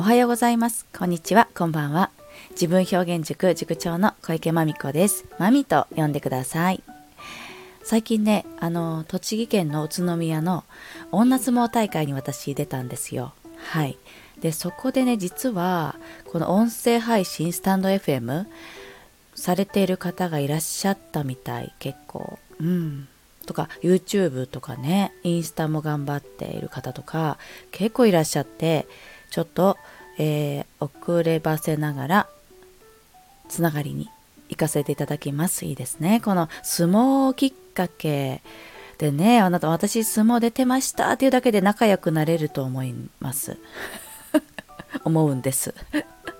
おはようございます。こんにちは。こんばんは。自分表現塾塾長の小池まみこです。まみと呼んでください。最近ね、あの、栃木県の宇都宮の女相撲大会に私出たんですよ。はい。で、そこでね、実は、この音声配信、スタンド FM されている方がいらっしゃったみたい、結構。うん。とか YouTube とかねインスタも頑張っている方とか結構いらっしゃってちょっと、えー、遅ればせながらつながりに行かせていただきます。いいですね。この相撲きっかけでねあなた私相撲出てましたっていうだけで仲良くなれると思います。思うんです。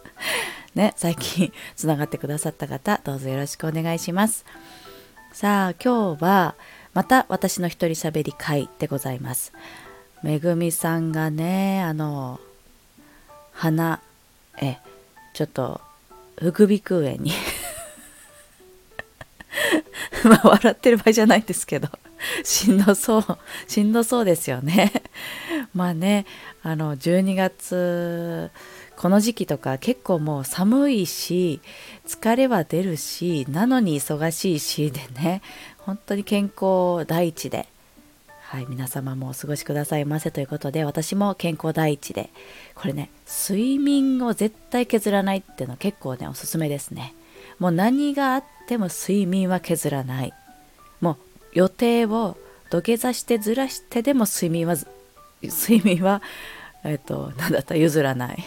ね最近つながってくださった方どうぞよろしくお願いします。さあ今日はまた私の一人喋り会でございます。めぐみさんがね、あの、鼻、え、ちょっと、副鼻腔炎に まあ、笑ってる場合じゃないんですけど、しんどそう、しんどそうですよね。まあね、あの、12月、この時期とか結構もう寒いし疲れは出るしなのに忙しいしでね本当に健康第一で、はい、皆様もお過ごしくださいませということで私も健康第一でこれね睡眠を絶対削らないっていうのは結構ねおすすめですね。もう何があっても睡眠は削らない。もう予定を土下座してずらしてでも睡眠は睡眠はえっと何だった譲らない。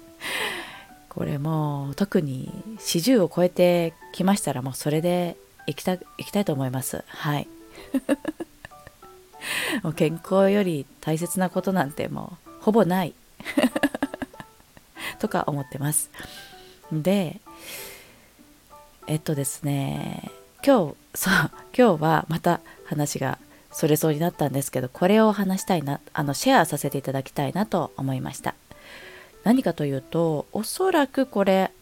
これもう特に40を超えてきましたらもうそれでいきたいきたいと思います。はい。もう健康より大切なことなんてもうほぼない。とか思ってます。でえっとですね今日そう今日はまた話がそれそうになったんですけどこれを話したいなあのシェアさせていただきたいなと思いました。何かというとおそらくこれ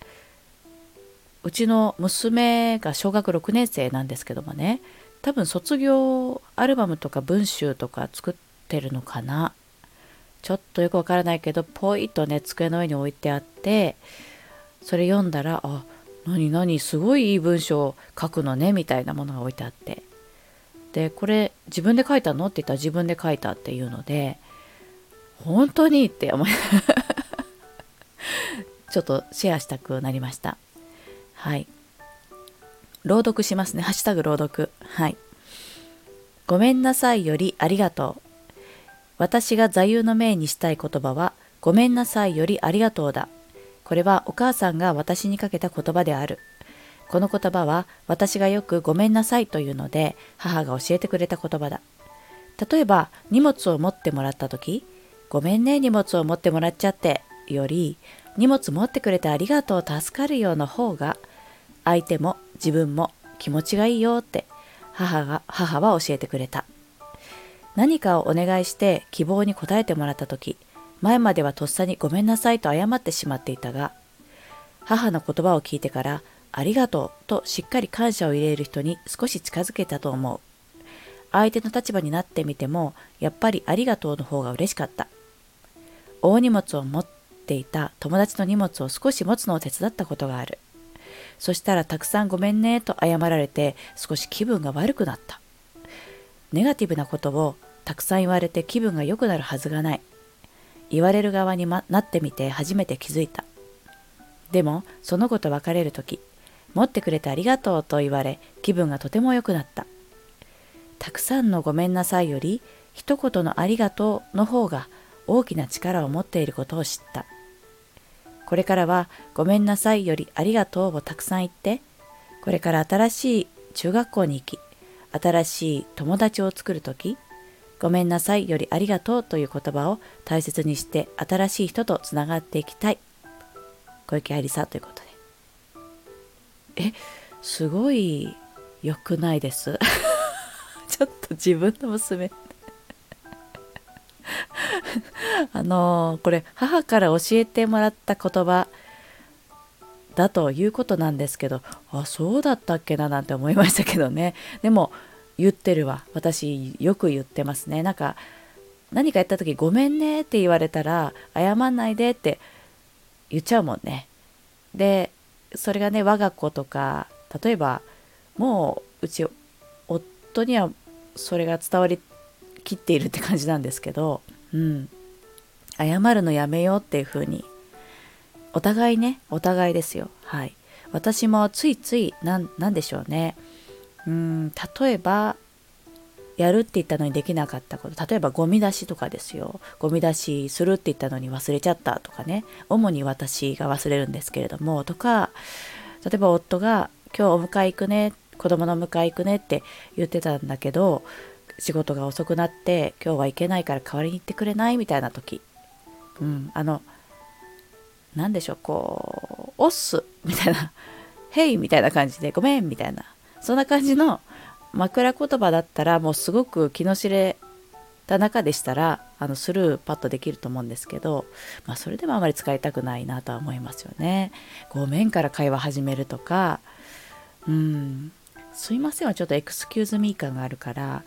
うちの娘が小学6年生なんですけどもね多分卒業アルバムとか文集とか作ってるのかなちょっとよくわからないけどポイとね机の上に置いてあってそれ読んだらあ何何すごいいい文章を書くのねみたいなものが置いてあってでこれ自分で書いたの？って言ったら自分で書いたっていうので本当にって思い ちょっとシェアしたくなりました。はい。朗読しますね。ハッシュタグ朗読。はい。ごめんなさいよりありがとう。私が座右の銘にしたい言葉は、ごめんなさいよりありがとうだ。これはお母さんが私にかけた言葉である。この言葉は私がよくごめんなさいというので母が教えてくれた言葉だ。例えば荷物を持ってもらった時、ごめんね荷物を持ってもらっちゃってより荷物持ってくれてありがとう助かるよの方が相手も自分も気持ちがいいよって母が母は教えてくれた。何かをお願いして希望に応えてもらった時前まではとっさにごめんなさいと謝ってしまっていたが母の言葉を聞いてからありがとうとしっかり感謝を入れる人に少し近づけたと思う。相手の立場になってみてもやっぱりありがとうの方が嬉しかった。大荷物を持っていた友達の荷物を少し持つのを手伝ったことがある。そしたらたくさんごめんねと謝られて少し気分が悪くなった。ネガティブなことをたくさん言われて気分が良くなるはずがない。言われる側に、ま、なってみて初めて気づいた。でもその子と別れる時持ってくれてありがとうと言われ気分がとても良くなった。たくさんのごめんなさいより一言のありがとうの方が大きな力を持っていることを知った。これからはごめんなさいよりありがとうをたくさん言って、これから新しい中学校に行き、新しい友達を作るとき、ごめんなさいよりありがとうという言葉を大切にして新しい人とつながっていきたい。小池愛理さんということで。え、すごい良くないです。ちょっと自分の娘あのこれ母から教えてもらった言葉だということなんですけどあそうだったっけななんて思いましたけどね。でも言ってるわ。私よく言ってますね。なんか何かやった時「ごめんね」って言われたら「謝んないで」って言っちゃうもんね。でそれがね我が子とか例えばもううち夫にはそれが伝わりきっているって感じなんですけど、うん、謝るのやめようっていう風に。お互いねお互いですよ。はい。私もついつい何でしょうね。うん例えばやるって言ったのにできなかったこと。例えばゴミ出しとかですよ。ゴミ出しするって言ったのに忘れちゃったとかね。主に私が忘れるんですけれども。とか例えば夫が「今日お迎え行くね子供の迎え行くね」って言ってたんだけど仕事が遅くなって今日は行けないから代わりに行ってくれないみたいな時。うんあの何でしょうこう「おっす」みたいな「へい」みたいな感じで「ごめん」みたいな。そんな感じの枕言葉だったらもうすごく気の知れた中でしたらあのスルーパッとできると思うんですけど、まあ、それでもあまり使いたくないなとは思いますよね。ごめんから会話始めるとか。うん。すいませんはちょっとエクスキューズミー感があるから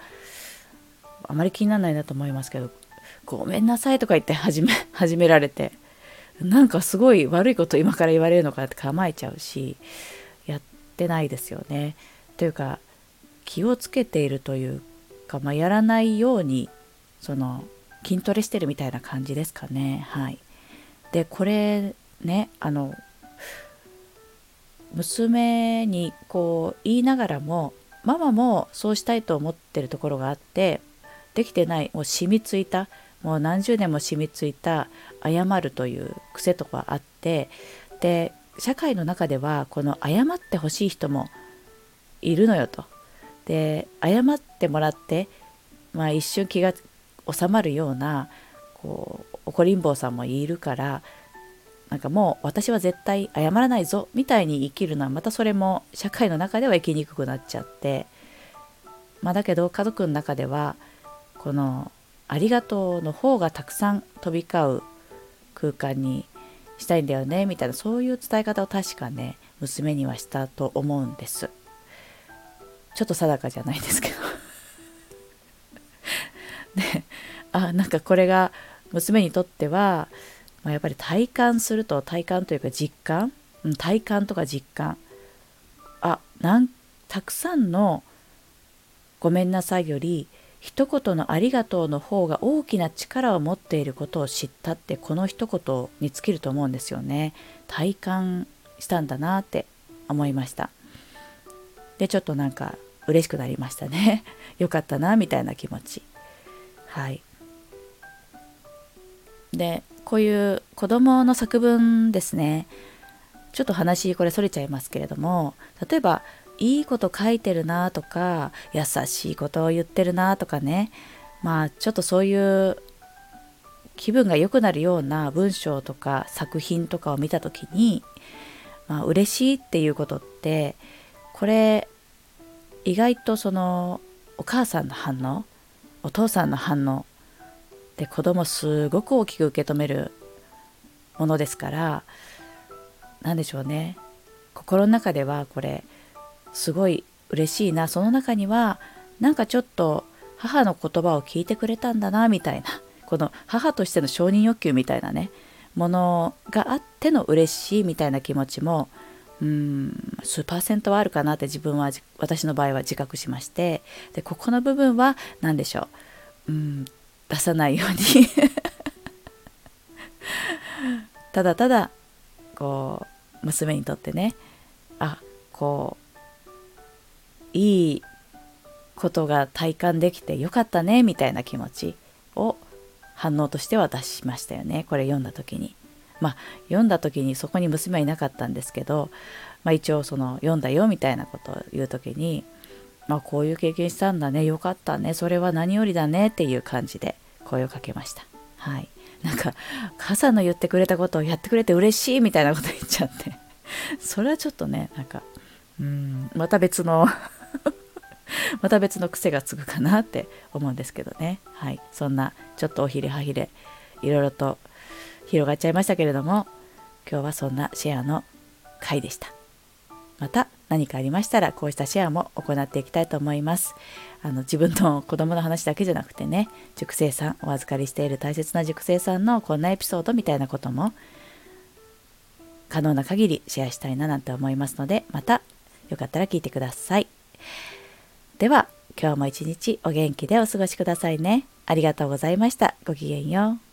あまり気にならないなと思いますけどごめんなさいとか言って始め 始められてなんかすごい悪いこと今から言われるのかって構えちゃうしやってないですよね。というか気をつけているというか、まあ、やらないようにその筋トレしてるみたいな感じですかねはいでこれねあの娘にこう言いながらもママもそうしたいと思ってるところがあってできてないもう染みついたもう何十年も染みついた謝るという癖とかあってで社会の中ではこの謝ってほしい人もいるのよと。で謝ってもらって、まあ、一瞬気が収まるようなこう怒りん坊さんもいるからなんかもう私は絶対謝らないぞみたいに生きるのはまたそれも社会の中では生きにくくなっちゃって、まあ、だけど家族の中ではこの「ありがとう」の方がたくさん飛び交う空間にしたいんだよねみたいなそういう伝え方を確かね娘にはしたと思うんです。ちょっと定かじゃないですけどで あなんかこれが娘にとっては、まあ、やっぱり体感すると体感というか実感、体感とか実感あなんたくさんの「ごめんなさい」より一言の「ありがとう」の方が大きな力を持っていることを知ったってこの一言に尽きると思うんですよね。体感したんだなって思いました。でちょっとなんか嬉しくなりましたね よかったなみたいな気持ちはいでこういう子どもの作文ですねちょっと話これそれちゃいますけれども例えばいいこと書いてるなとか優しいことを言ってるなとかね。まあちょっとそういう気分が良くなるような文章とか作品とかを見た時に、まあ嬉しいっていうことってこれ意外とそのお母さんの反応お父さんの反応で子供すごく大きく受け止めるものですから何でしょうね。心の中ではこれすごい嬉しいな。その中にはなんかちょっと母の言葉を聞いてくれたんだなみたいな。この母としての承認欲求みたいなね。ものがあっての嬉しいみたいな気持ちもうん数パーセントはあるかなって自分は私の場合は自覚しまして。でここの部分は何でしょう。うん出さないように。ただただこう娘にとってね。あこういいことが体感できてよかったねみたいな気持ちを反応としては出しましたよねこれ読んだ時に。まあ読んだ時にそこに娘はいなかったんですけど、まあ、一応その読んだよみたいなことを言う時に、まあ、こういう経験したんだねよかったねそれは何よりだねっていう感じで声をかけました。はい、なんか母さんの言ってくれたことをやってくれて嬉しいみたいなこと言っちゃってそれはちょっとねなんかうんまた別の また別の癖がつくかなって思うんですけどね。はい。そんなちょっとおひれはひれいろいろと広がっちゃいましたけれども今日はそんなシェアの回でした。また何かありましたらこうしたシェアも行っていきたいと思います。あの自分の子供の話だけじゃなくてね塾生さんお預かりしている大切な塾生さんのこんなエピソードみたいなことも可能な限りシェアしたいななんて思いますのでまたよかったら聞いてください。では今日も一日お元気でお過ごしくださいね。ありがとうございました。ごきげんよう。